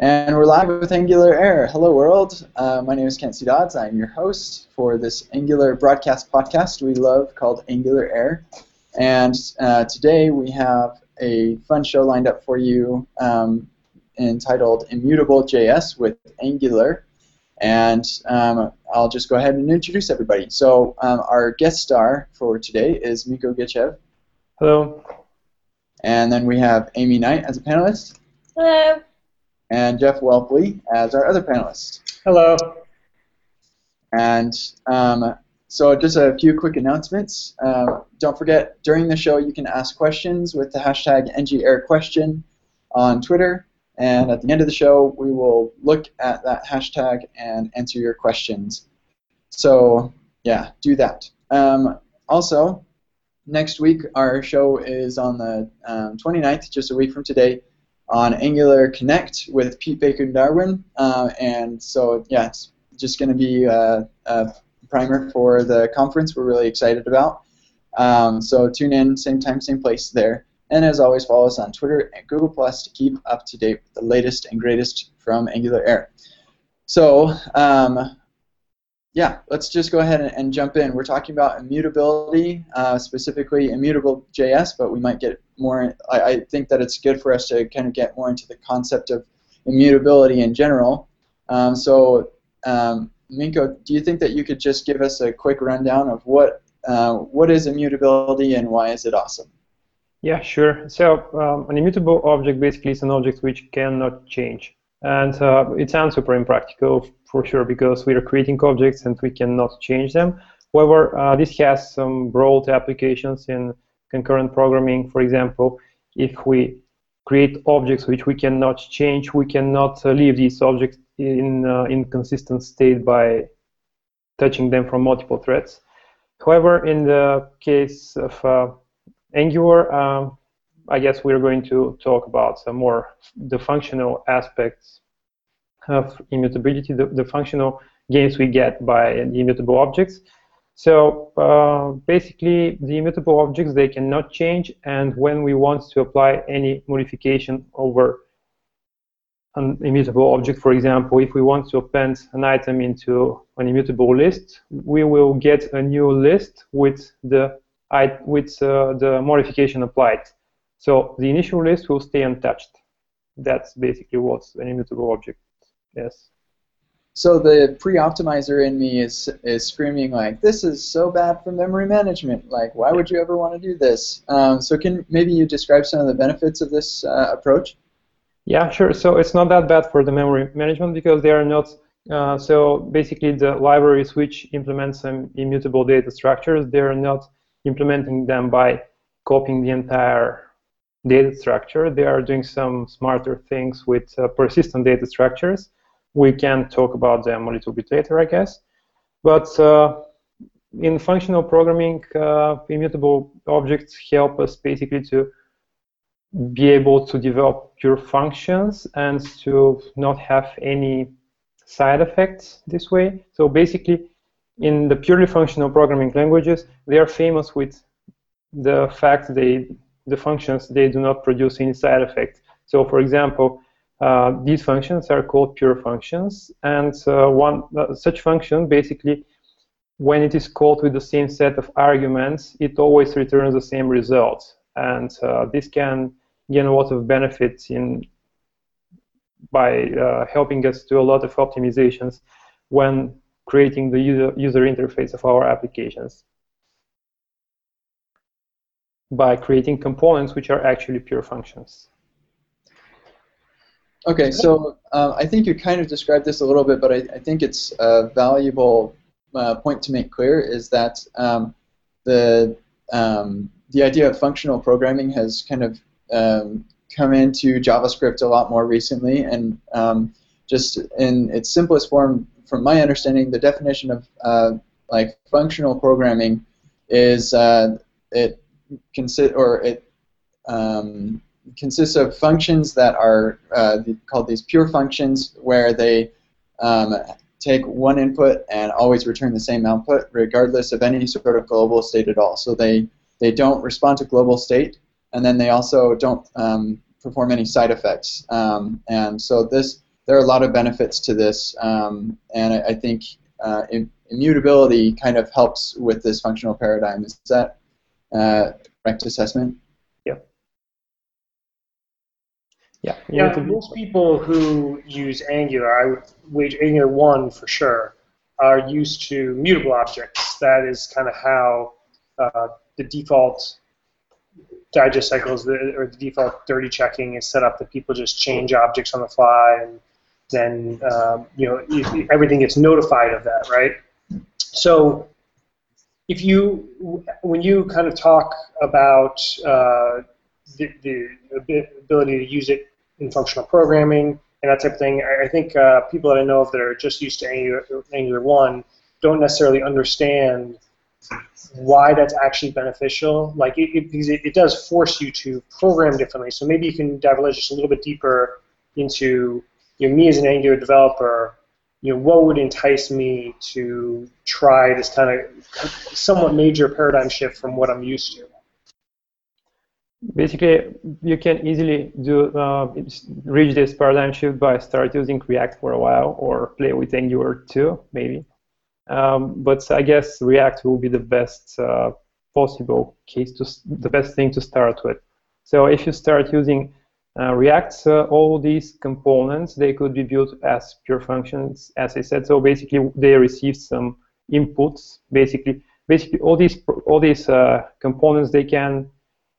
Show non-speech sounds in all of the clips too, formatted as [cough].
And we're live with Angular Air. Hello, world. Uh, my name is Kent C. Dodds. I'm your host for this Angular broadcast podcast we love called Angular Air. And uh, today we have a fun show lined up for you um, entitled Immutable JS with Angular. And um, I'll just go ahead and introduce everybody. So um, our guest star for today is Minko Gechev. Hello. And then we have Amy Knight as a panelist. Hello. And Jeff Whelpley as our other panelist. Hello. And um, so just a few quick announcements. Uh, don't forget, during the show, you can ask questions with the hashtag NGAirQuestion on Twitter. And at the end of the show, we will look at that hashtag and answer your questions. So, yeah, do that. Um, also, next week, our show is on the um, 29th, just a week from today, on Angular Connect with Pete Bacon Darwin. Uh, and so, yeah, it's just going to be a, a, primer for the conference we're really excited about. Um, so, tune in, same time, same place there. And as always, follow us on Twitter and Google Plus to keep up to date with the latest and greatest from Angular Air. So, um, yeah, let's just go ahead and, and, jump in. We're talking about immutability, uh, specifically immutable JS, but we might get more. I, I, think that it's good for us to kind of get more into the concept of immutability in general. Um, so, um, Minko, do you think that you could just give us a quick rundown of what uh, what is immutability and why is it awesome? Yeah, sure. So um, an immutable object basically is an object which cannot change. And uh, it sounds super impractical for sure because we are creating objects and we cannot change them. However, uh, this has some broad applications in concurrent programming. For example, if we create objects which we cannot change, we cannot uh, leave these objects in uh, inconsistent state by touching them from multiple threads. However, in the case of uh, Angular, um, I guess we're going to talk about some more the functional aspects of immutability, the, the functional gains we get by the immutable objects. So uh, basically, the immutable objects, they cannot change, and when we want to apply any modification over an immutable object, for example, if we want to append an item into an immutable list, we will get a new list with the with uh, the modification applied. So the initial list will stay untouched. That's basically what's an immutable object. Yes. So the pre-optimizer in me is is screaming like, "This is so bad for memory management! Like, why would you ever want to do this?" Um, so can maybe you describe some of the benefits of this uh, approach? Yeah, sure. So it's not that bad for the memory management because they are not. Uh, so basically, the libraries which implement some immutable data structures, they are not implementing them by copying the entire data structure. They are doing some smarter things with uh, persistent data structures. We can talk about them a little bit later, I guess. But uh, in functional programming, uh, immutable objects help us basically to be able to develop pure functions and to not have any side effects this way. So basically, in the purely functional programming languages, they are famous with the fact they the functions they do not produce any side effects. So, for example, uh, these functions are called pure functions, and uh, one uh, such function basically, when it is called with the same set of arguments, it always returns the same result, and uh, this can gain a lot of benefits in by uh, helping us do a lot of optimizations when creating the user, user interface of our applications by creating components which are actually pure functions. Okay, so uh, I think you kind of described this a little bit, but I, I think it's a valuable uh, point to make clear is that um, the um, the idea of functional programming has kind of um, come into JavaScript a lot more recently, and um, just in its simplest form, from my understanding, the definition of uh, like functional programming is uh, it consist or it um, consists of functions that are uh, called these pure functions, where they um, take one input and always return the same output, regardless of any sort of global state at all. So they they don't respond to global state, and then they also don't um, perform any side effects. Um, and so this there are a lot of benefits to this, um, and I, I think uh, immutability kind of helps with this functional paradigm. Is that uh, correct assessment? Yeah. Yeah. Yeah. Most people who use Angular, I would wage Angular one for sure, are used to mutable objects. That is kind of how uh, the default digest cycles or the default dirty checking is set up that people just change objects on the fly and then um, you know everything gets notified of that, right? So if you when you kind of talk about uh, the, the, ability to use it in functional programming and that type of thing, I, I think uh, people that I know of that are just used to Angular, Angular 1 don't necessarily understand why that's actually beneficial. Like it, it, because it, it does force you to program differently. So maybe you can dive just a little bit deeper into you know, me as an Angular developer, you know, what would entice me to try this kind of somewhat major paradigm shift from what I'm used to? Basically, you can easily do uh, reach this paradigm shift by start using React for a while or play with Angular 2, maybe. Um, but I guess React will be the best uh, possible case to the best thing to start with. So if you start using uh, React, uh, all these components, they could be built as pure functions, as I said. So basically, they receive some inputs. Basically, basically all these all these uh, components they can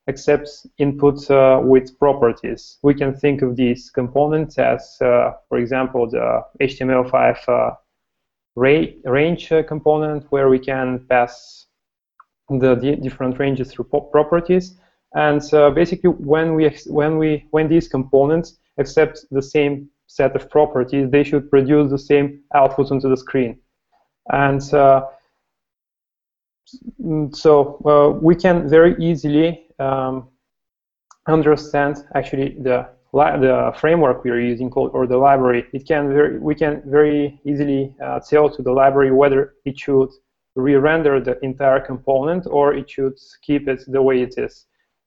accept inputs uh, with properties. We can think of these components as, uh, for example, the HTML5 uh, range component, where we can pass the different ranges through properties. And uh, basically, when we when we when these components accept the same set of properties, they should produce the same output onto the screen. And uh, so uh, we can very easily um, understand actually the the framework we are using or the library. It can very we can very easily uh, tell to the library whether it should re-render the entire component or it should keep it the way it is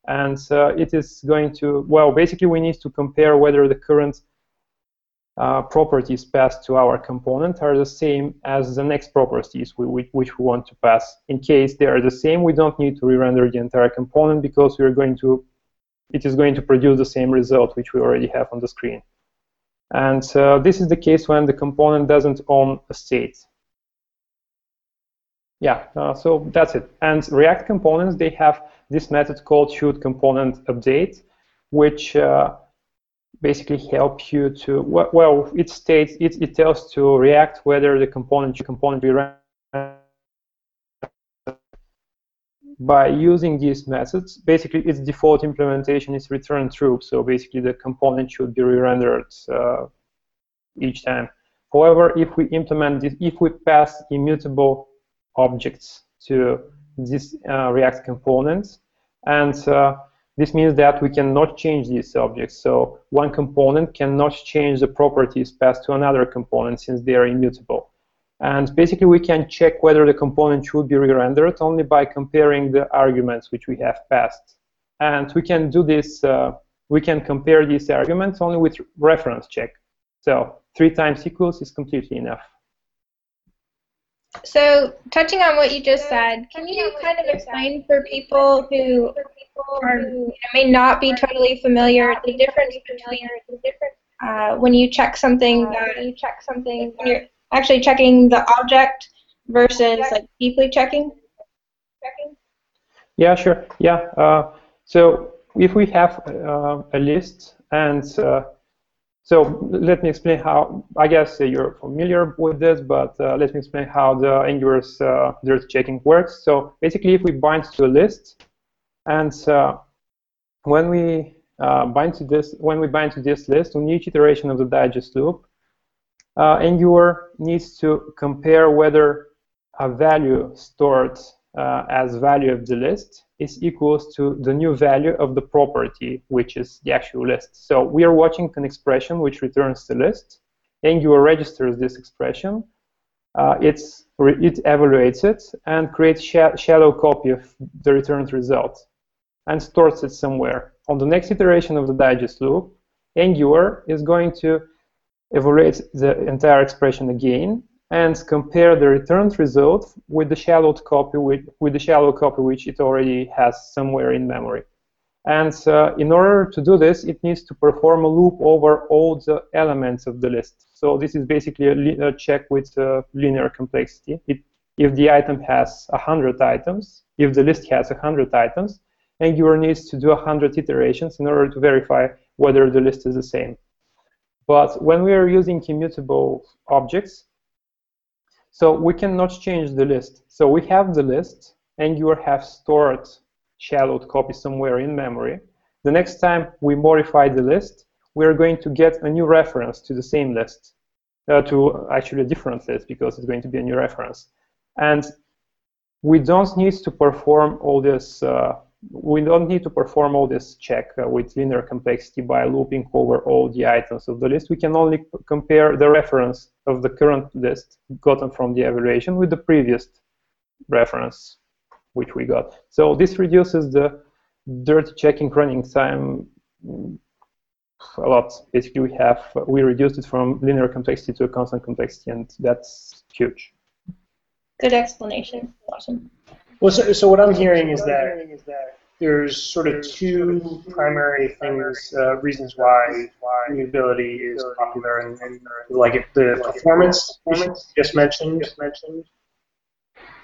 and it is going to, well, basically we need to compare whether the current uh, properties passed to our component are the same as the next properties we, we, which we want to pass. In case they are the same, we don't need to re-render the entire component because we are going to, it is going to produce the same result which we already have on the screen. And uh, this is the case when the component doesn't own a state. Yeah, uh, so that's it. And React components, they have this method called should component update, which uh, basically help you to, well, it states, it, it tells to React whether the component should component be run by using these methods, basically its default implementation is return true. So basically the component should be re-rendered uh, each time. However, if we implement this, if we pass immutable objects to this uh, React components. And uh, this means that we cannot change these objects. So one component cannot change the properties passed to another component since they are immutable. And basically, we can check whether the component should be re-rendered only by comparing the arguments which we have passed. And we can do this, uh, we can compare these arguments only with reference check. So three times equals is completely enough. So, touching on what you just said, can you kind of explain for people who are, you know, may not be totally familiar the difference between uh, when you check something that you check something when you're actually checking the object versus like deeply checking? Yeah, sure. Yeah. Uh, so if we have uh, a list and uh, so let me explain how, I guess uh, you're familiar with this, but uh, let me explain how the Angular's uh, dirty checking works. So basically, if we bind to a list, and uh, when we uh, bind to this, when we bind to this list on each iteration of the digest loop, uh, Angular needs to compare whether a value stored as value of the list is equals to the new value of the property, which is the actual list. So we are watching an expression which returns the list. Angular registers this expression. Uh, it evaluates it and creates sh shadow copy of the returned result and stores it somewhere. On the next iteration of the digest loop, Angular is going to evaluate the entire expression again and compare the returned result with the shallowed copy with, with the shallow copy which it already has somewhere in memory. And uh, in order to do this, it needs to perform a loop over all the elements of the list. So this is basically a, check with uh, linear complexity. It, if the item has 100 items, if the list has 100 items, Angular needs to do 100 iterations in order to verify whether the list is the same. But when we are using immutable objects, so we cannot change the list. So we have the list, Angular has stored shallowed copy somewhere in memory. The next time we modify the list, we're going to get a new reference to the same list, uh, to actually a different list because it's going to be a new reference. And we don't need to perform all this uh, we don't need to perform all this check uh, with linear complexity by looping over all the items of the list. We can only compare the reference of the current list gotten from the evaluation with the previous reference which we got. So this reduces the dirty checking running time mm, a lot. Basically, we have we reduced it from linear complexity to a constant complexity, and that's huge. Good explanation. Awesome. Well, so, so what I'm hearing is that there's sort of two primary things, uh, reasons why immutability is popular, and, and like it, the performance, performance just mentioned, just mentioned,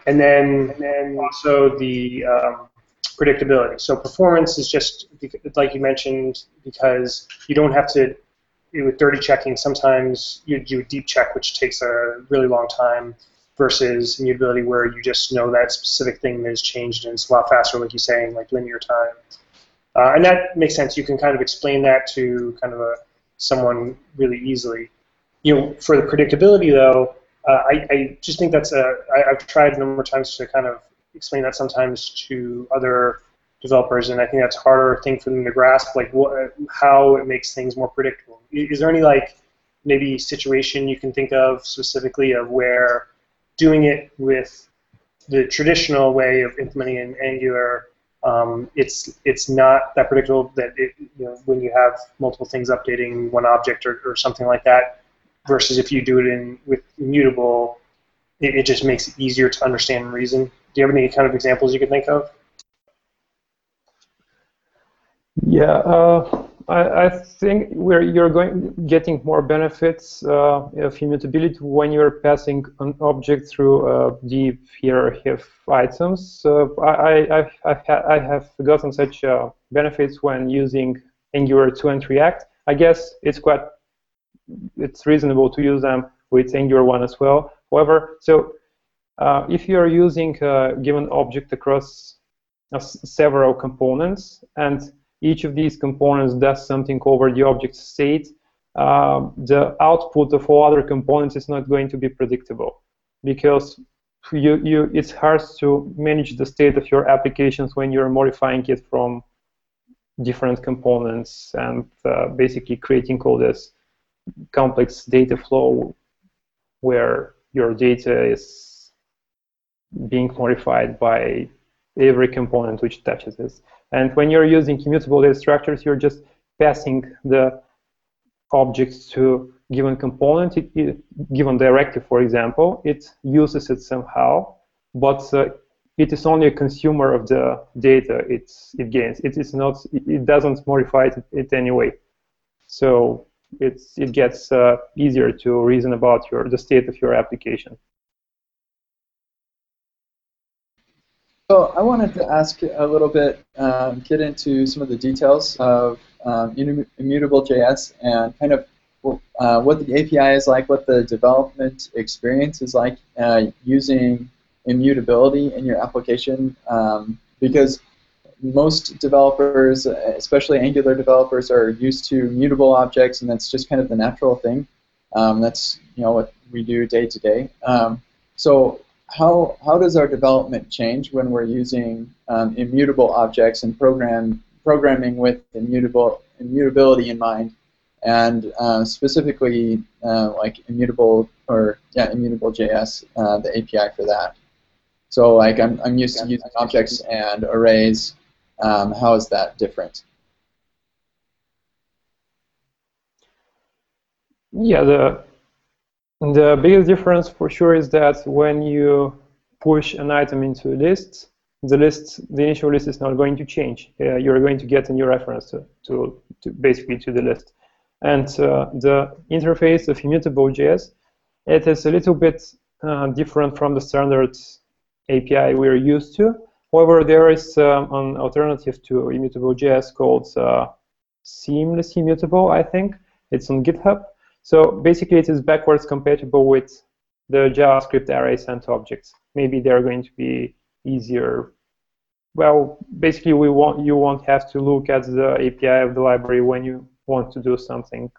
and then and then also the um, predictability. So performance is just like you mentioned because you don't have to with dirty checking. Sometimes you do a deep check, which takes a really long time versus immutability where you just know that specific thing that has changed and it's a lot faster, like you're saying, like linear time. Uh, and that makes sense. You can kind of explain that to kind of a someone really easily. You know, for the predictability though, uh, I, I, just think that's a. I, I've tried a number of times to kind of explain that sometimes to other developers, and I think that's a harder thing for them to grasp, like what, how it makes things more predictable. Is there any like maybe situation you can think of specifically of where doing it with the traditional way of implementing an Angular, um, it's it's not that predictable that it, you know, when you have multiple things updating one object or, or something like that, versus if you do it in with immutable, it, it just makes it easier to understand and reason. Do you have any kind of examples you could think of? Yeah. Uh, I, I think you're going getting more benefits uh, of immutability when you're passing an object through a deep hierarchy of items. Uh, I, I, I've, I have gotten such uh, benefits when using Angular 2 and React. I guess it's quite it's reasonable to use them with Angular 1 as well. However, so uh, if you're using a given object across uh, several components and each of these components does something over the object state, uh, the output of all other components is not going to be predictable because you, you, it's hard to manage the state of your applications when you're modifying it from different components and uh, basically creating all this complex data flow where your data is being modified by every component which touches this. And when you're using immutable data structures, you're just passing the objects to given component, it, it, given directive, for example, it uses it somehow, but uh, it is only a consumer of the data it's, it gains. It is not. It doesn't modify it, it anyway. So it's it gets uh, easier to reason about your the state of your application. So I wanted to ask a little bit, um, get into some of the details of um, immutable JS and kind of uh, what the API is like, what the development experience is like uh, using immutability in your application, um, because most developers, especially Angular developers, are used to mutable objects, and that's just kind of the natural thing. Um, that's you know what we do day to day. Um, so how, how does our development change when we're using um, immutable objects and program, programming with immutable, immutability in mind, and uh, specifically uh, like immutable or yeah immutable JS, uh, the API for that. So like I'm, I'm used to using objects and arrays. Um, how is that different? Yeah, the the biggest difference for sure is that when you push an item into a list, the list, the initial list is not going to change. Uh, you're going to get a new reference to, to, to basically to the list. And uh, the interface of Immutable.js, it is a little bit uh, different from the standard API we're used to. However, there is um, an alternative to Immutable.js called uh, Seamless Immutable, I think. It's on GitHub. So basically, it is backwards compatible with the JavaScript arrays and objects. Maybe they're going to be easier. Well, basically, we want you won't have to look at the API of the library when you want to do something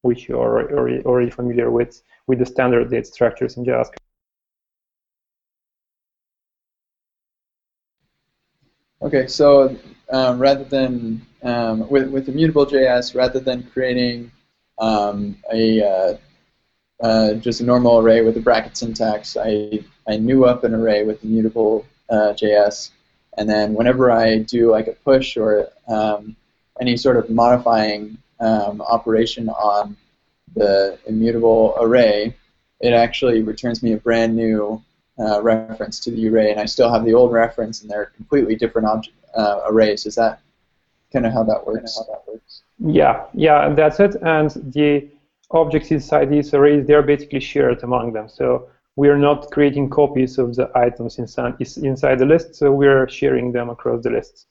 which you're already, already familiar with with the standard data structures in JavaScript. Okay, so um, rather than um, with with Immutable.js, rather than creating um, a uh, uh, just a normal array with a bracket syntax. I, I new up an array with immutable uh, JS, and then whenever I do like a push or um, any sort of modifying um, operation on the immutable array, it actually returns me a brand new uh, reference to the array, and I still have the old reference, and they're completely different object uh, arrays. Is that kind of how that works? How that works? Yeah, yeah, that's it. And the objects inside these arrays, they're basically shared among them. So we're not creating copies of the items inside, inside the list, so we're sharing them across the list.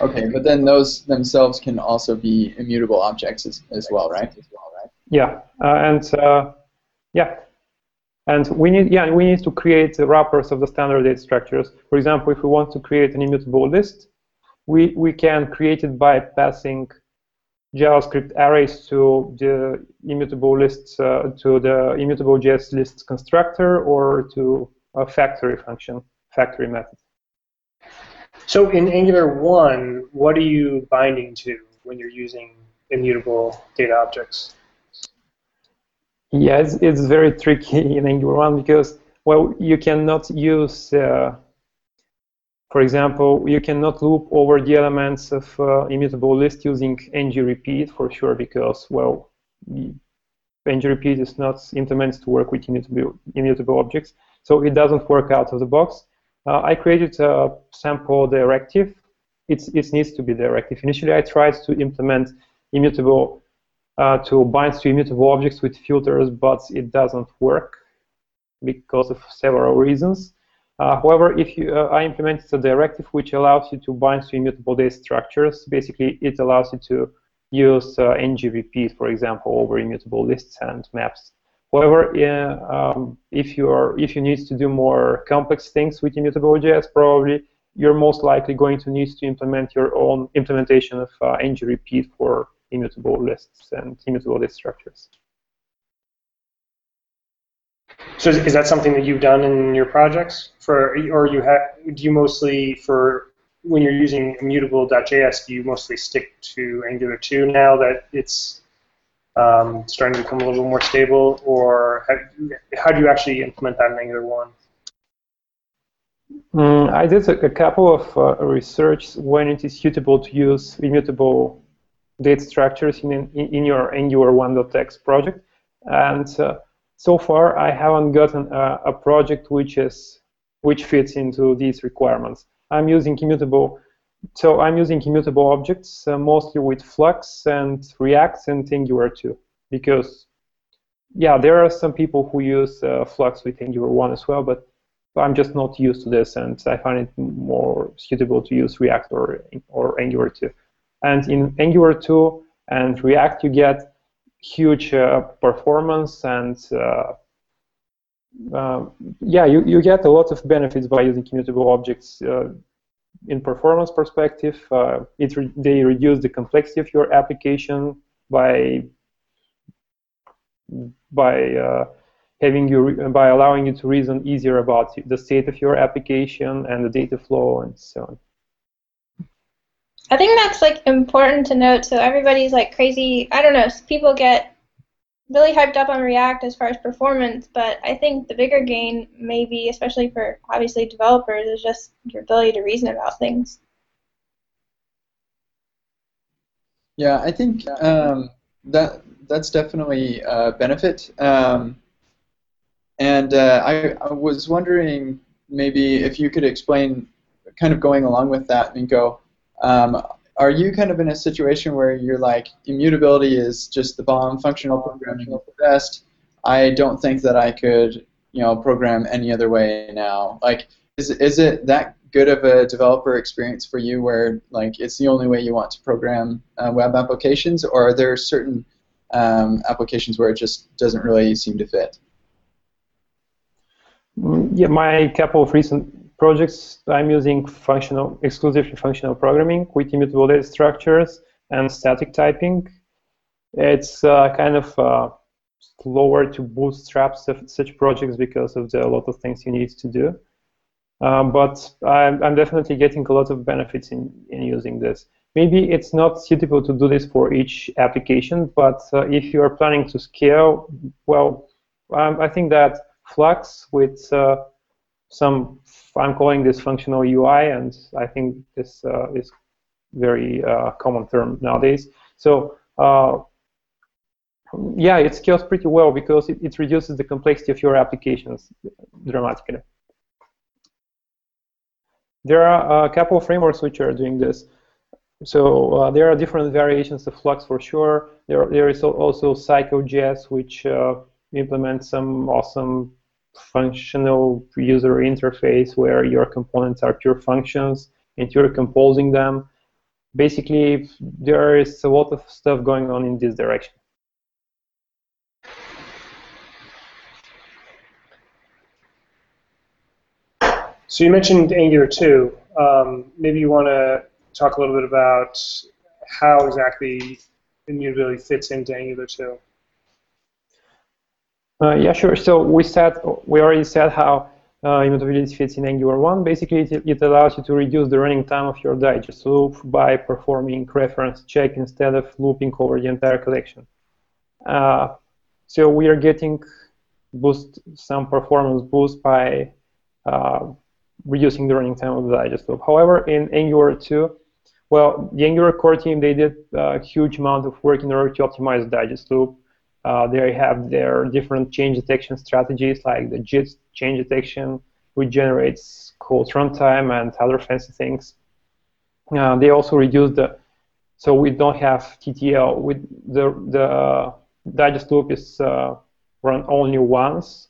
Okay, but then those themselves can also be immutable objects as, as well, right? As well, right? Yeah, uh, and uh, yeah, and we need yeah we need to create wrappers of the standard data structures. For example, if we want to create an immutable list, we, we can create it by passing JavaScript arrays to the immutable lists, uh, to the immutable JS lists constructor or to a factory function, factory method. So in Angular 1, what are you binding to when you're using immutable data objects? Yes, it's, very tricky in Angular 1 because, well, you cannot use uh, for example, you cannot loop over the elements of uh, immutable list using ng-repeat for sure because, well, ng-repeat is not implemented to work with immutable, immutable objects, so it doesn't work out of the box. Uh, I created a sample directive. It's, it needs to be directive. Initially, I tried to implement immutable uh, to bind to immutable objects with filters, but it doesn't work because of several reasons. Uh, however, if you, uh, I implemented a directive which allows you to bind to immutable data structures, basically it allows you to use uh, for example, over immutable lists and maps. However, um, if you are if you need to do more complex things with immutable immutable.js, probably you're most likely going to need to implement your own implementation of uh, for immutable lists and immutable data structures. So is, is, that something that you've done in your projects for, or you have? Do you mostly for when you're using immutable.js, do you mostly stick to Angular 2 now that it's um, starting to become a little more stable, or how, how, do you actually implement that in Angular 1? Mm, I did a, a couple of uh, research when it is suitable to use immutable data structures in, in, in your Angular 1.x project, and uh, so far I haven't gotten a, a, project which is which fits into these requirements. I'm using immutable, so I'm using immutable objects uh, mostly with Flux and React and Angular 2 because yeah, there are some people who use uh, Flux with Angular 1 as well, but I'm just not used to this, and I find it more suitable to use React or or Angular 2. And in Angular 2 and React, you get huge uh, performance and uh, uh, yeah, you, you get a lot of benefits by using immutable objects in performance perspective. it re they reduce the complexity of your application by by uh, having you by allowing you to reason easier about the state of your application and the data flow and so on. I think that's like important to note. So everybody's like crazy. I don't know. People get really hyped up on React as far as performance, but I think the bigger gain, maybe especially for obviously developers, is just your ability to reason about things. Yeah, I think um, that that's definitely a benefit. Um, and uh, I, I, was wondering maybe if you could explain, kind of going along with that, Minko, um, are you kind of in a situation where you're like, immutability is just the bomb, functional programming is the best, I don't think that I could, you know, program any other way now. Like, is, is it that good of a developer experience for you where like it's the only way you want to program uh, web applications, or are there certain um, applications where it just doesn't really seem to fit? Mm, yeah, my couple of recent projects, I'm using functional, exclusively functional programming with immutable data structures and static typing. It's uh, kind of uh, slower to bootstrap such projects because of the, lot of things you need to do. Um, but I'm, I'm, definitely getting a lot of benefits in, in using this. Maybe it's not suitable to do this for each application, but uh, if you are planning to scale, well, um, I think that Flux with uh, some, I'm calling this functional UI, and I think this uh, is very uh, common term nowadays. So uh, yeah, it scales pretty well because it, it reduces the complexity of your applications dramatically. There are a couple of frameworks which are doing this. So uh, there are different variations of Flux for sure. There, there is also Cycle.js, which uh, implements some awesome functional user interface where your components are pure functions and you're composing them. Basically, there is a lot of stuff going on in this direction. So you mentioned Angular 2. Um, maybe you want to talk a little bit about how exactly immutability fits into Angular 2. Uh, yeah, sure. So we said we already said how uh, immutability fits in Angular 1. Basically, it, it, allows you to reduce the running time of your digest loop by performing reference check instead of looping over the entire collection. Uh, so we are getting boost some performance boost by uh, reducing the running time of the digest loop. However, in Angular 2, well, the Angular core team, they did a huge amount of work in order to optimize the digest loop. Uh, they have their different change detection strategies, like the JIT change detection, which generates code runtime and other fancy things. Uh, they also reduce the, so we don't have TTL. With the the digest loop is uh, run only once,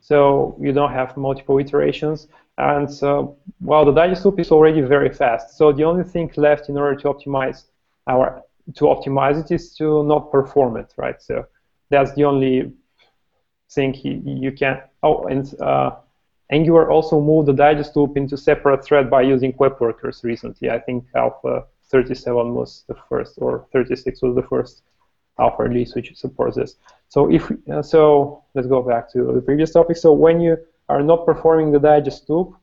so you don't have multiple iterations. And so, well, the digest loop is already very fast. So the only thing left in order to optimize our to optimize it is to not perform it, right? So that's the only thing you, can. Oh, and uh, Angular also moved the digest loop into separate thread by using web workers recently. I think Alpha 37 was the first, or 36 was the first alpha release which supports this. So if uh, so, let's go back to the previous topic. So when you are not performing the digest loop,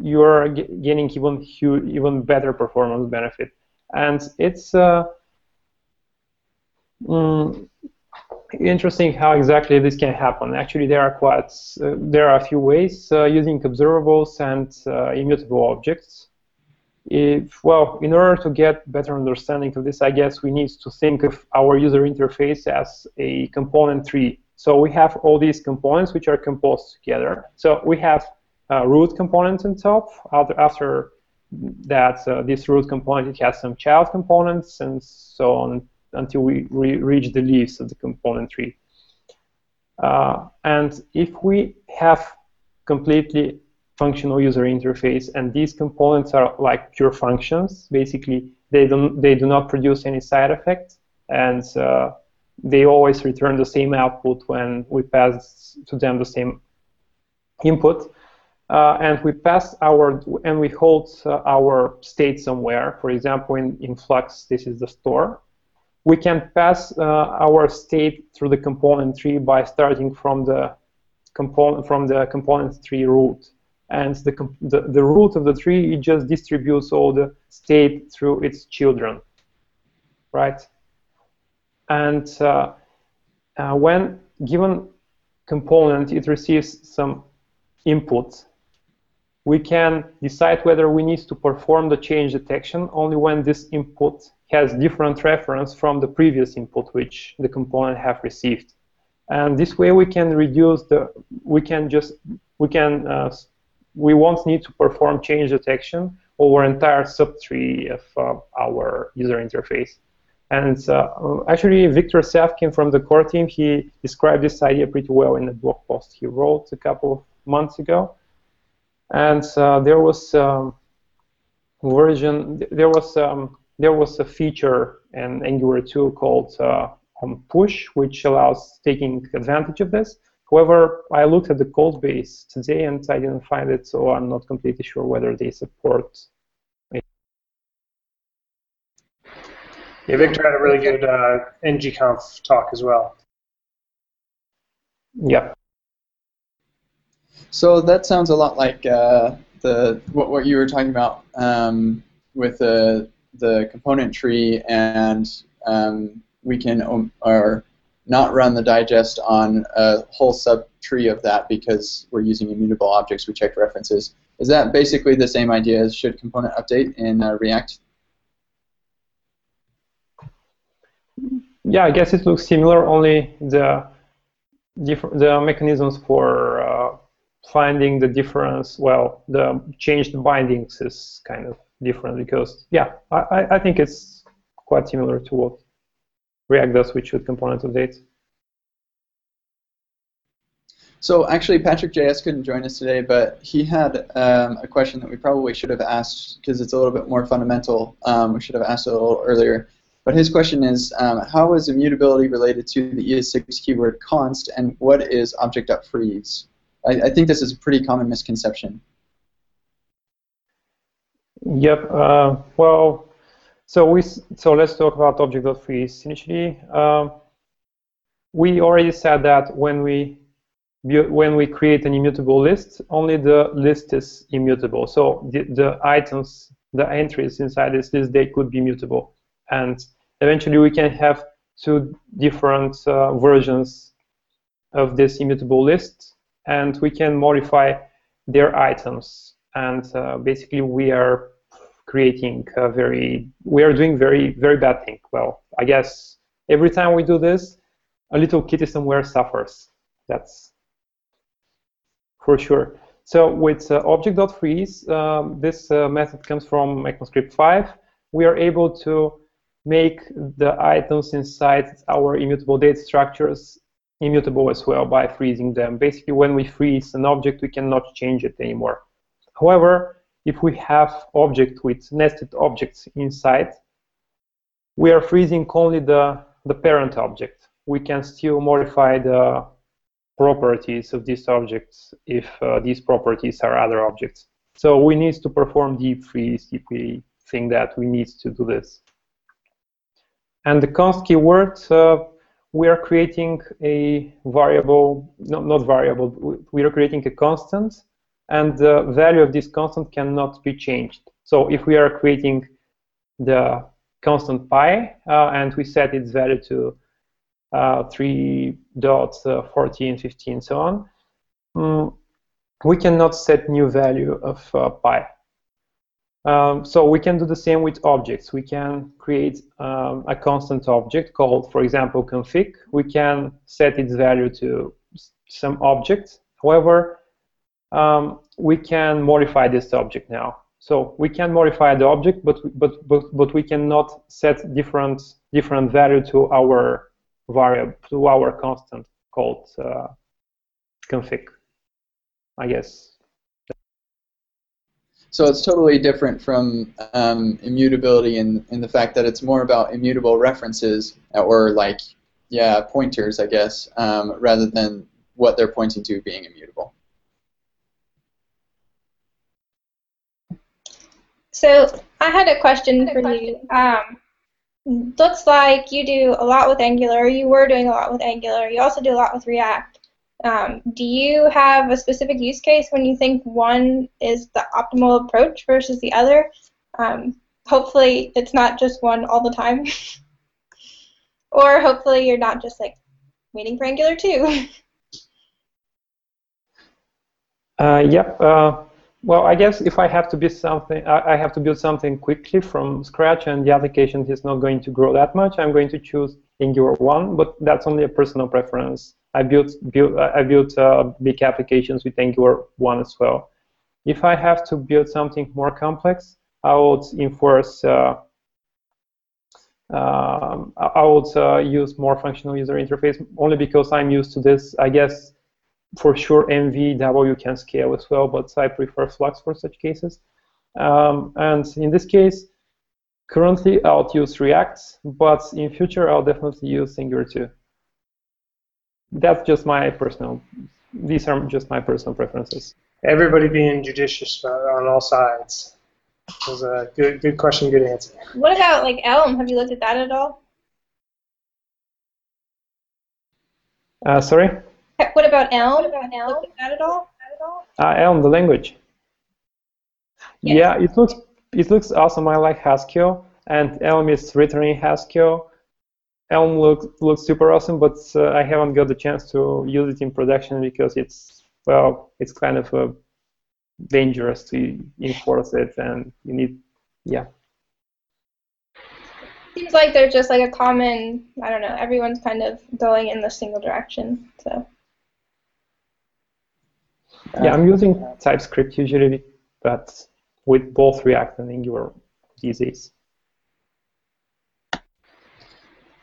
you are gaining even even better performance benefit, and it's uh, mm, interesting how exactly this can happen. Actually, there are quite uh, there are a few ways uh, using observables and uh, immutable objects. If, well, in order to get better understanding of this, I guess we need to think of our user interface as a component tree. So we have all these components which are composed together. So we have a root component on top. After that, uh, this root component it has some child components and so on until we re reach the leaves of the component tree. Uh, and if we have completely functional user interface, and these components are like pure functions. Basically, they don't they do not produce any side effects, and uh, they always return the same output when we pass to them the same input. Uh, and we pass our and we hold uh, our state somewhere. For example, in, in Flux, this is the store. We can pass uh, our state through the component tree by starting from the component from the component tree root and the, the, the root of the tree it just distributes all the state through its children, right? And uh, uh, when given component it receives some input, we can decide whether we need to perform the change detection only when this input has different reference from the previous input which the component have received. And this way we can reduce the, we can just, we can, uh, we won't need to perform change detection over entire subtree of uh, our user interface. And uh, actually, Victor Savkin from the core team, he described this idea pretty well in a blog post he wrote a couple of months ago. And uh, there was um, version, there was um, there was a feature in Angular 2 called uh, um, push, which allows taking advantage of this. However, I looked at the code base today and I didn't find it, so I'm not completely sure whether they support it. Yeah, Victor had a really good uh, ngconf talk as well. Yep. So that sounds a lot like uh, the what, what you were talking about um, with the the component tree, and um, we can um, or not run the digest on a whole subtree of that because we're using immutable objects. We checked references. Is that basically the same idea as should component update in uh, React? Yeah, I guess it looks similar. Only the the mechanisms for uh, finding the difference, well, the changed bindings is kind of different because, yeah, I, I think it's quite similar to what React does with should component updates. So actually, Patrick JS couldn't join us today, but he had um, a question that we probably should have asked because it's a little bit more fundamental. Um, we should have asked it a little earlier. But his question is, um, how is immutability related to the ES6 keyword const, and what is object.freeze? I, I think this is a pretty common misconception. Yep. Uh, well, so we so let's talk about object.freeze initially. Um, we already said that when we when we create an immutable list, only the list is immutable. So the, the items, the entries inside this list, they could be mutable. And eventually we can have two different uh, versions of this immutable list and we can modify their items. And uh, basically, we are creating a very, we are doing very, very bad thing. Well, I guess every time we do this, a little kitty somewhere suffers. That's for sure. So with uh, object.freeze, um, this uh, method comes from ECMAScript 5. We are able to make the items inside our immutable data structures immutable as well by freezing them. Basically, when we freeze an object, we cannot change it anymore. However, if we have object with nested objects inside, we are freezing only the, the parent object. We can still modify the properties of these objects if uh, these properties are other objects. So we need to perform deep freeze if we think that we need to do this. And the const keyword uh, we are creating a variable, not, not variable, we are creating a constant, and the value of this constant cannot be changed. So if we are creating the constant pi, uh, and we set its value to uh, 3.14, 15, and so on, um, we cannot set new value of uh, pi. Um, so we can do the same with objects. We can create um, a constant object called, for example, config. We can set its value to some object. However, um, we can modify this object now. So we can modify the object, but but but but we cannot set different different value to our variable to our constant called uh, config. I guess so it's totally different from um, immutability in, in the fact that it's more about immutable references or like, yeah, pointers, I guess, um, rather than what they're pointing to being immutable. So I had a question for you. Um, looks like you do a lot with Angular. You were doing a lot with Angular. You also do a lot with React. Um, do you have a specific use case when you think one is the optimal approach versus the other? Um, hopefully, it's not just one all the time. [laughs] or hopefully, you're not just like waiting for Angular 2. [laughs] uh, yep. Uh, Well, I guess if I have to build something, I have to build something quickly from scratch, and the application is not going to grow that much. I'm going to choose Angular 1, but that's only a personal preference. I built I built uh, big applications with Angular 1 as well. If I have to build something more complex, I would enforce. Uh, uh, I would uh, use more functional user interface only because I'm used to this. I guess for sure MVW can scale as well, but I prefer Flux for such cases. Um, and in this case, currently I'll use React, but in future I'll definitely use Angular 2. That's just my personal, these are just my personal preferences. Everybody being judicious on all sides. It was a good, good question, good answer. What about like Elm? Have you looked at that at all? Uh, sorry? What about Elm? What about Elm? Looked at that at all? Uh, Elm, the language. Yes. Yeah, it looks it looks awesome. I like Haskell, and Elm is written in Haskell. Elm looks looks super awesome, but uh, I haven't got the chance to use it in production because it's well, it's kind of uh, dangerous to enforce it, and you need, yeah. Seems like there's just like a common, I don't know, everyone's kind of going in the single direction, so. Yeah, I'm using TypeScript usually, but with both React and Angular these days.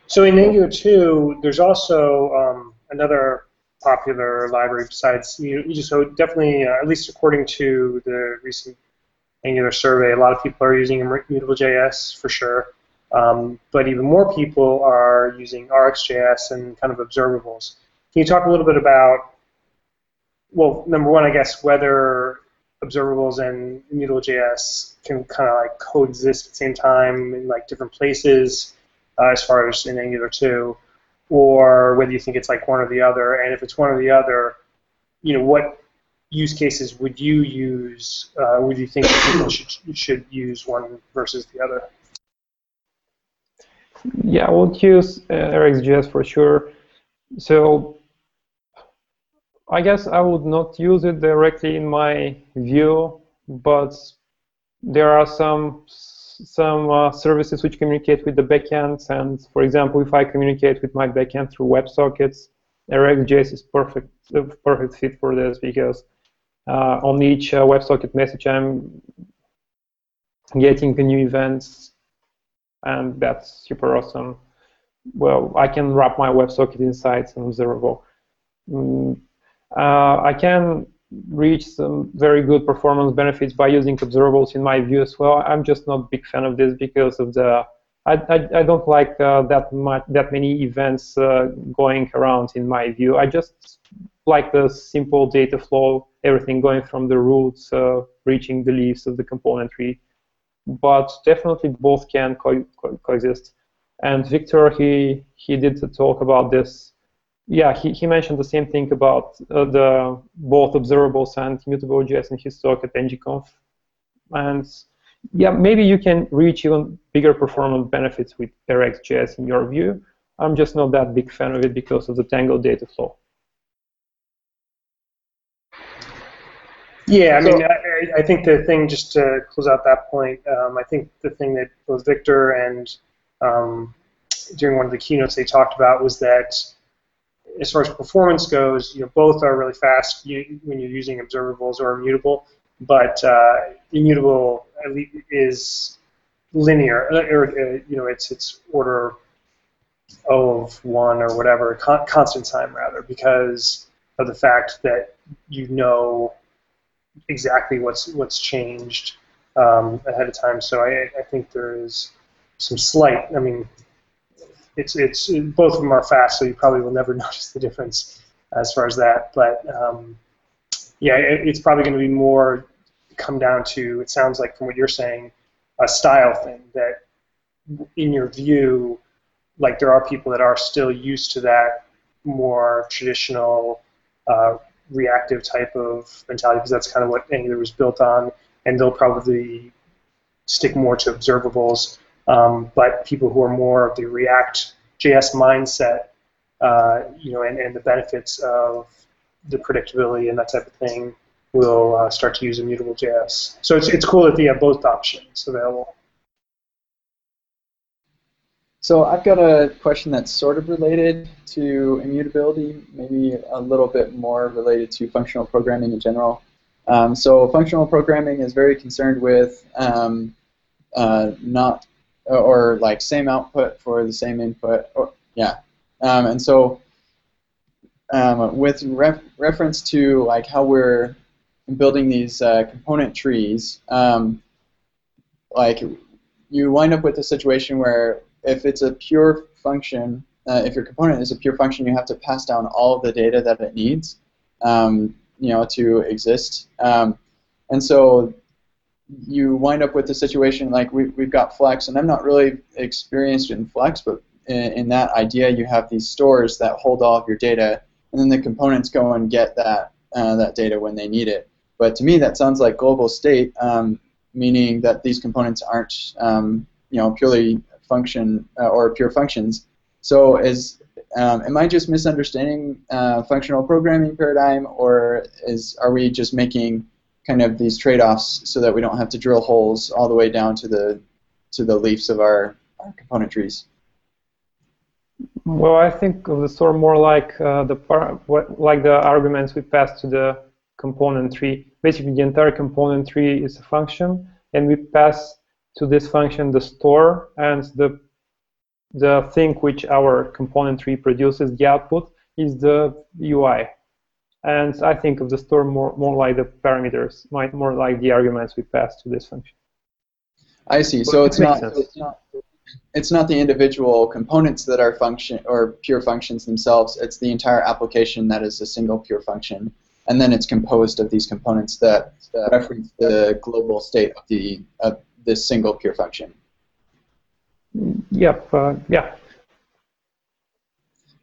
So in Angular 2, there's also um, another popular library besides you. So definitely, uh, at least according to the recent Angular survey, a lot of people are using Immutable.js for sure. Um, but even more people are using RxJS and kind of observables. Can you talk a little bit about, well, number one, I guess, whether observables and Immutable.js can kind of like coexist at the same time in like different places uh, as far as in Angular 2, or whether you think it's like one or the other. And if it's one or the other, you know, what use cases would you use? Uh, would you think people should should use one versus the other? Yeah, I would use uh, RxJS for sure. So I guess I would not use it directly in my view, but there are some some uh, services which communicate with the backends. And for example, if I communicate with my backend through WebSockets, RxJS is perfect, uh, perfect fit for this because uh, on each uh, WebSocket message I'm getting a new events, and that's super awesome. Well, I can wrap my WebSocket inside some observable. Mm, I can reach some very good performance benefits by using observables in my view as well. I'm just not a big fan of this because of the I, I, I don't like uh, that much that many events uh, going around in my view. I just like the simple data flow, everything going from the roots, uh, reaching the leaves of the component tree. But definitely both can co co coexist. And Victor, he he did talk about this yeah, he, he mentioned the same thing about uh, the both observables and immutable JS in his talk at ngconf. And yeah, maybe you can reach even bigger performance benefits with RxJS in your view. I'm just not that big fan of it because of the tangled data flow. Yeah, I mean, I, I, think the thing, just to close out that point, um, I think the thing that both Victor and um, during one of the keynotes they talked about was that as far as performance goes, you know, both are really fast when you're using observables or immutable, but uh, immutable is linear, uh, or uh, you know, it's it's order O of one or whatever, con constant time rather, because of the fact that you know exactly what's what's changed um, ahead of time. So I, I think there is some slight, I mean, it's it's both of them are fast, so you probably will never [laughs] notice the difference as far as that. But um, yeah, it, it's probably going to be more come down to. It sounds like from what you're saying, a style thing that, in your view, like there are people that are still used to that more traditional uh, reactive type of mentality because that's kind of what Angular was built on, and they'll probably stick more to observables um, but people who are more of the React JS mindset, uh, you know, and, and the benefits of the predictability and that type of thing, will uh, start to use immutable JS. So it's, it's cool that they have both options available. So I've got a question that's sort of related to immutability, maybe a little bit more related to functional programming in general. Um, so functional programming is very concerned with um, uh, not or like same output for the same input. Or, yeah, um, and so um, with ref reference to like how we're building these uh, component trees, um, like you wind up with a situation where if it's a pure function, uh, if your component is a pure function, you have to pass down all the data that it needs, um, you know, to exist. Um, and so you wind up with a situation like we, we've got Flux, and I'm not really experienced in Flux, but in, in that idea, you have these stores that hold all of your data, and then the components go and get that uh, that data when they need it. But to me, that sounds like global state, um, meaning that these components aren't, um, you know, purely function uh, or pure functions. So is um, am I just misunderstanding uh, functional programming paradigm, or is are we just making kind of these trade-offs so that we don't have to drill holes all the way down to the to the leaves of our, our component trees? Well, I think of the store more like uh, the what, like the arguments we pass to the component tree. Basically, the entire component tree is a function, and we pass to this function the store and the the thing which our component tree produces, the output, is the UI. And I think of the store more, more like the parameters, more like the arguments we pass to this function. I see. So it's not, it's not, it's not the individual components that are function or pure functions themselves. It's the entire application that is a single pure function, and then it's composed of these components that reference the global state of the of this single pure function. Yep. Uh, yeah.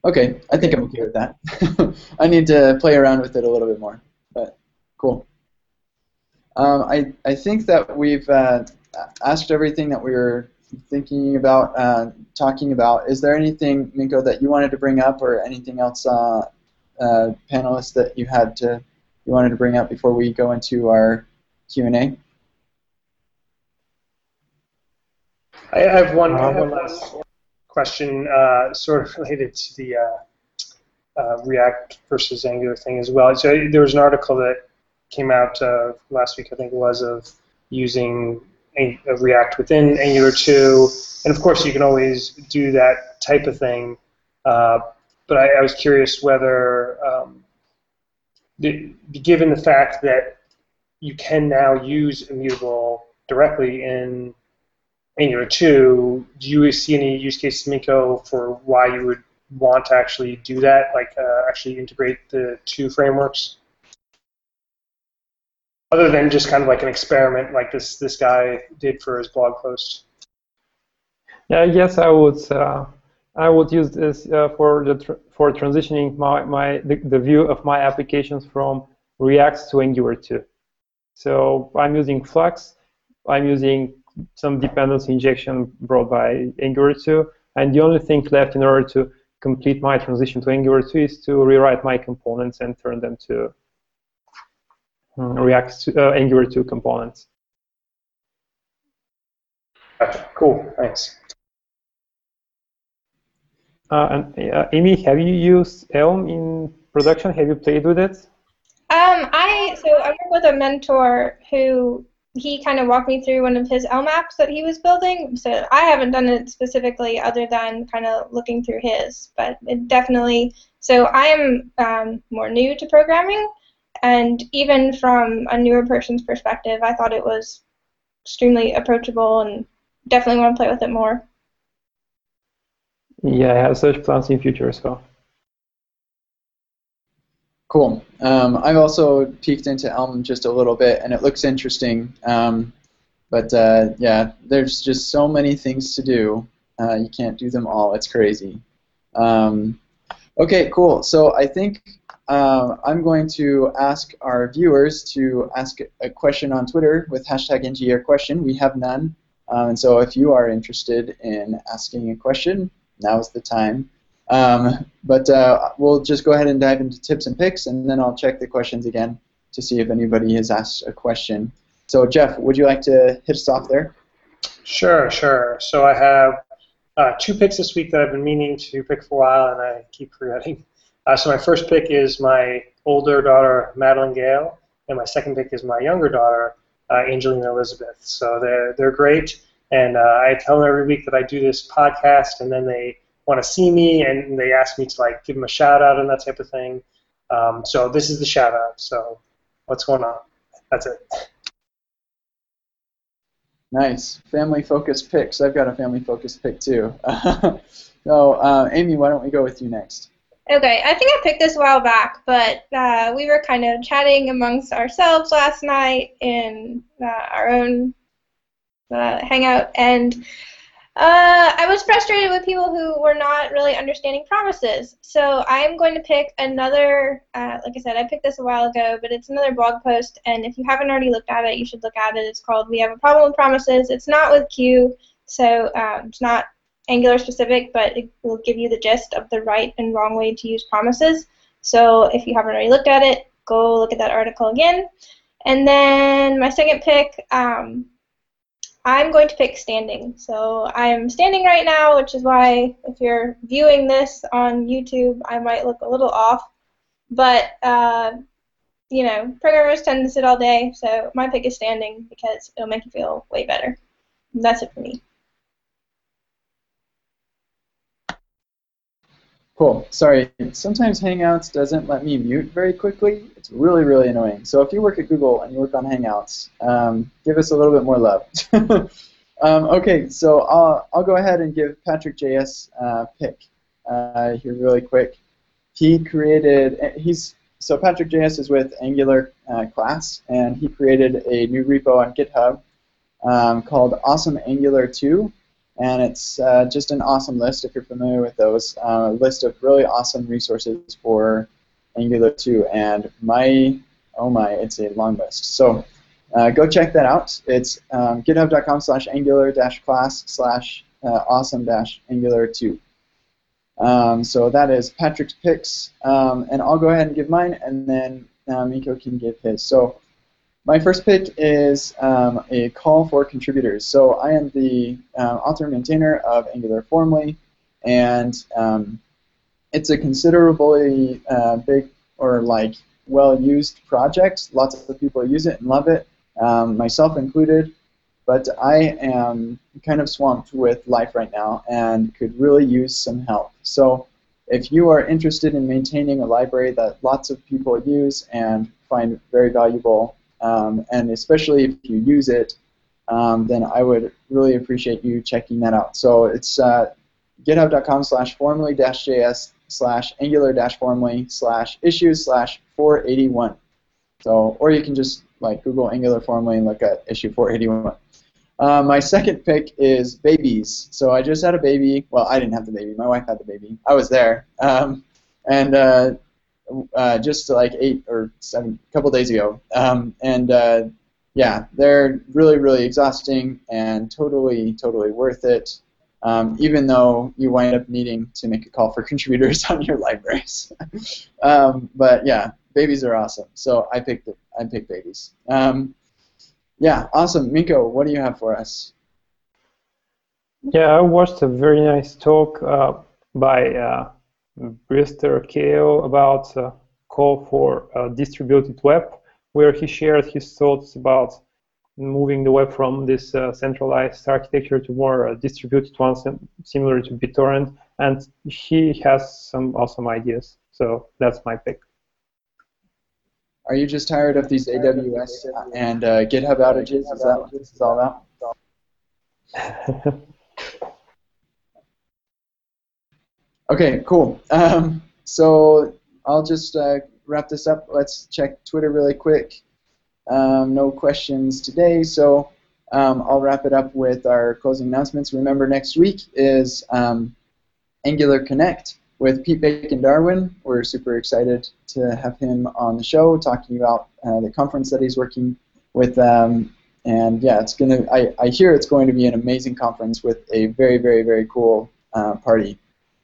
Okay, I think I'm okay with that. [laughs] I need to play around with it a little bit more, but cool. Um, I, I think that we've uh, asked everything that we were thinking about uh, talking about. Is there anything, Minko, that you wanted to bring up, or anything else, uh, uh panelists, that you had to you wanted to bring up before we go into our Q and A? I have one, one last question, uh, sort of related to the uh, uh, React versus Angular thing as well. So there was an article that came out uh, last week, I think it was, of using React within Angular 2, and of course you can always do that type of thing. Uh, but I, I, was curious whether, um, the, given the fact that you can now use immutable directly in Angular 2, do you see any use cases, Minko, for why you would want to actually do that, like uh, actually integrate the two frameworks? Other than just kind of like an experiment like this this guy did for his blog post. Yeah, yes, I would. Uh, I would use this uh, for the tr for transitioning my, my the, the view of my applications from React to Angular 2. So I'm using Flux. I'm using some dependency injection brought by Angular 2. And the only thing left in order to complete my transition to Angular 2 is to rewrite my components and turn them to um, React to, uh, Angular 2 components. Gotcha. Cool. Thanks. Uh, and uh, Amy, have you used Elm in production? Have you played with it? Um, I so I work with a mentor who he kind of walked me through one of his Elm apps that he was building. So I haven't done it specifically other than kind of looking through his, but it definitely. So I am um, more new to programming, and even from a newer person's perspective, I thought it was extremely approachable and definitely want to play with it more. Yeah, I have such plans in future as well. Cool. Um, I've also peeked into Elm just a little bit, and it looks interesting. Um, but uh, yeah, there's just so many things to do. Uh, you can't do them all. It's crazy. Um, okay, cool. So I think uh, I'm going to ask our viewers to ask a question on Twitter with hashtag ngAirQuestion. We have none. Um, and so if you are interested in asking a question, now is the time. Um, but uh, we'll just go ahead and dive into tips and picks, and then I'll check the questions again. to see if anybody has asked a question. So Jeff, would you like to hit us off there? Sure, sure. So I have uh, two picks this week that I've been meaning to pick for a while, and I keep forgetting. [laughs] Uh, so my first pick is my older daughter, Madeline Gale, and my second pick is my younger daughter, uh, Angelina Elizabeth. So they're they're great, and uh, I tell them every week that I do this podcast, and then they want to see me, and they ask me to like give them a shout out and that type of thing. Um, so this is the shout out. So what's going on? That's it. Nice. Family focused picks. I've got a family focused pick too. [laughs] so, uh, Amy, why don't we go with you next? Okay, I think I picked this a while back, but uh, we were kind of chatting amongst ourselves last night in uh, our own uh, hangout, and uh, I was frustrated with people who were not really understanding promises. So I'm going to pick another, uh, like I said, I picked this a while ago, but it's another blog post, and if you haven't already looked at it, you should look at it. It's called We Have a Problem with Promises. It's not with Q, so um, it's not Angular specific, but it will give you the gist of the right and wrong way to use promises. So if you haven't already looked at it, go look at that article again. And then my second pick, um, I'm going to pick standing. So I'm standing right now, which is why if you're viewing this on YouTube, I might look a little off. But, uh, you know, programmers tend to sit all day, so my pick is standing because it'll make you feel way better. that's it for me. Cool. Sorry, sometimes Hangouts doesn't let me mute very quickly. It's really, really annoying. So if you work at Google and you work on Hangouts, um, give us a little bit more love. [laughs] um, okay, so I'll, I'll go ahead and give Patrick JS uh, pick uh, here really quick. He created, he's, so Patrick JS is with Angular uh, class, and he created a new repo on GitHub um, called Awesome Angular 2 and it's uh, just an awesome list if you're familiar with those. Uh, list of really awesome resources for Angular 2, and my, oh my, it's a long list. So uh, go check that out. It's um, github.com slash angular dash class slash uh, awesome dash angular 2. Um, so that is Patrick's picks, um, and I'll go ahead and give mine, and then Minko can give his. So my first pick is um, a call for contributors. So I am the uh, author and maintainer of Angular Formly, and um, it's a considerably uh, big or like well-used project. Lots of people use it and love it, um, myself included. But I am kind of swamped with life right now and could really use some help. So if you are interested in maintaining a library that lots of people use and find very valuable, um, and especially if you use it, um, then I would really appreciate you checking that out. So it's uh, github.com slash formly-js slash angular-formly slash issues slash 481. So, or you can just like Google Angular formly and look at issue 481. Uh, my second pick is babies. So I just had a baby. Well, I didn't have the baby. My wife had the baby. I was there. Um, and uh, uh, just like eight or seven, a couple days ago. Um, and uh, yeah, they're really, really exhausting and totally, totally worth it. Um, even though you wind up needing to make a call for [laughs] contributors on your libraries. [laughs] um, but yeah, babies are awesome. So I picked it. I picked babies. Um, yeah, awesome. Minko, what do you have for us? Yeah, I watched a very nice talk uh, by uh, Brewster Kahle about a call for a distributed web, where he shared his thoughts about moving the web from this uh, centralized architecture to more uh, distributed ones, similar to BitTorrent, and he has some awesome ideas. So that's my pick. Are you just tired of these AWS and uh, GitHub outages? Is that what this is all about? [laughs] Okay, cool. Um, so I'll just uh, wrap this up. Let's check Twitter really quick. Um, no questions today, so um, I'll wrap it up with our closing announcements. Remember, next week is um, Angular Connect with Pete Bacon Darwin. We're super excited to have him on the show talking about uh, the conference that he's working with. Um, and yeah, it's gonna. I, I hear it's going to be an amazing conference with a very, very, very cool uh, party.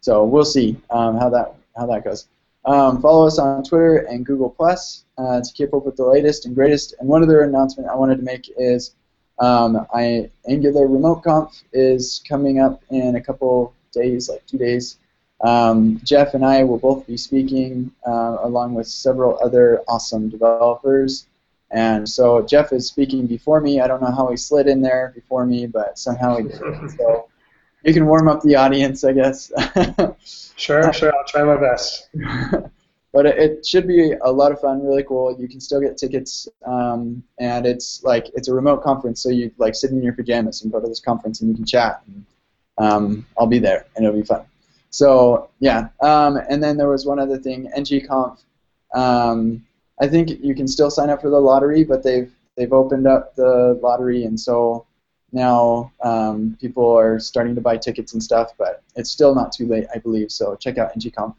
So we'll see um, how that how that goes. Um, follow us on Twitter and Google Plus uh, to keep up with the latest and greatest. And one other announcement I wanted to make is um, I Angular Remote Conf is coming up in a couple days, like two days. Um, Jeff and I will both be speaking uh, along with several other awesome developers. And so Jeff is speaking before me. I don't know how he slid in there before me, but somehow he did. So you can warm up the audience, I guess. [laughs] sure, sure. I'll try my best. [laughs] but it, it, should be a lot of fun, really cool. You can still get tickets, um, and it's like it's a remote conference, so you like sit in your pajamas and go to this conference, and you can chat. And, um, I'll be there, and it'll be fun. So yeah, um, and then there was one other thing, ngconf. Um, I think you can still sign up for the lottery, but they've they've opened up the lottery, and so now um, people are starting to buy tickets and stuff. But it's still not too late, I believe. So check out ngconf.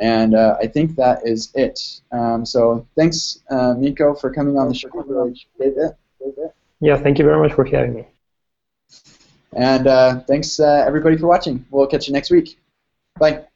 And uh, I think that is it. Um, so thanks, uh, Minko, for coming on the show. Yeah, thank you very much for having me. And uh, thanks, uh, everybody, for watching. We'll catch you next week. Bye.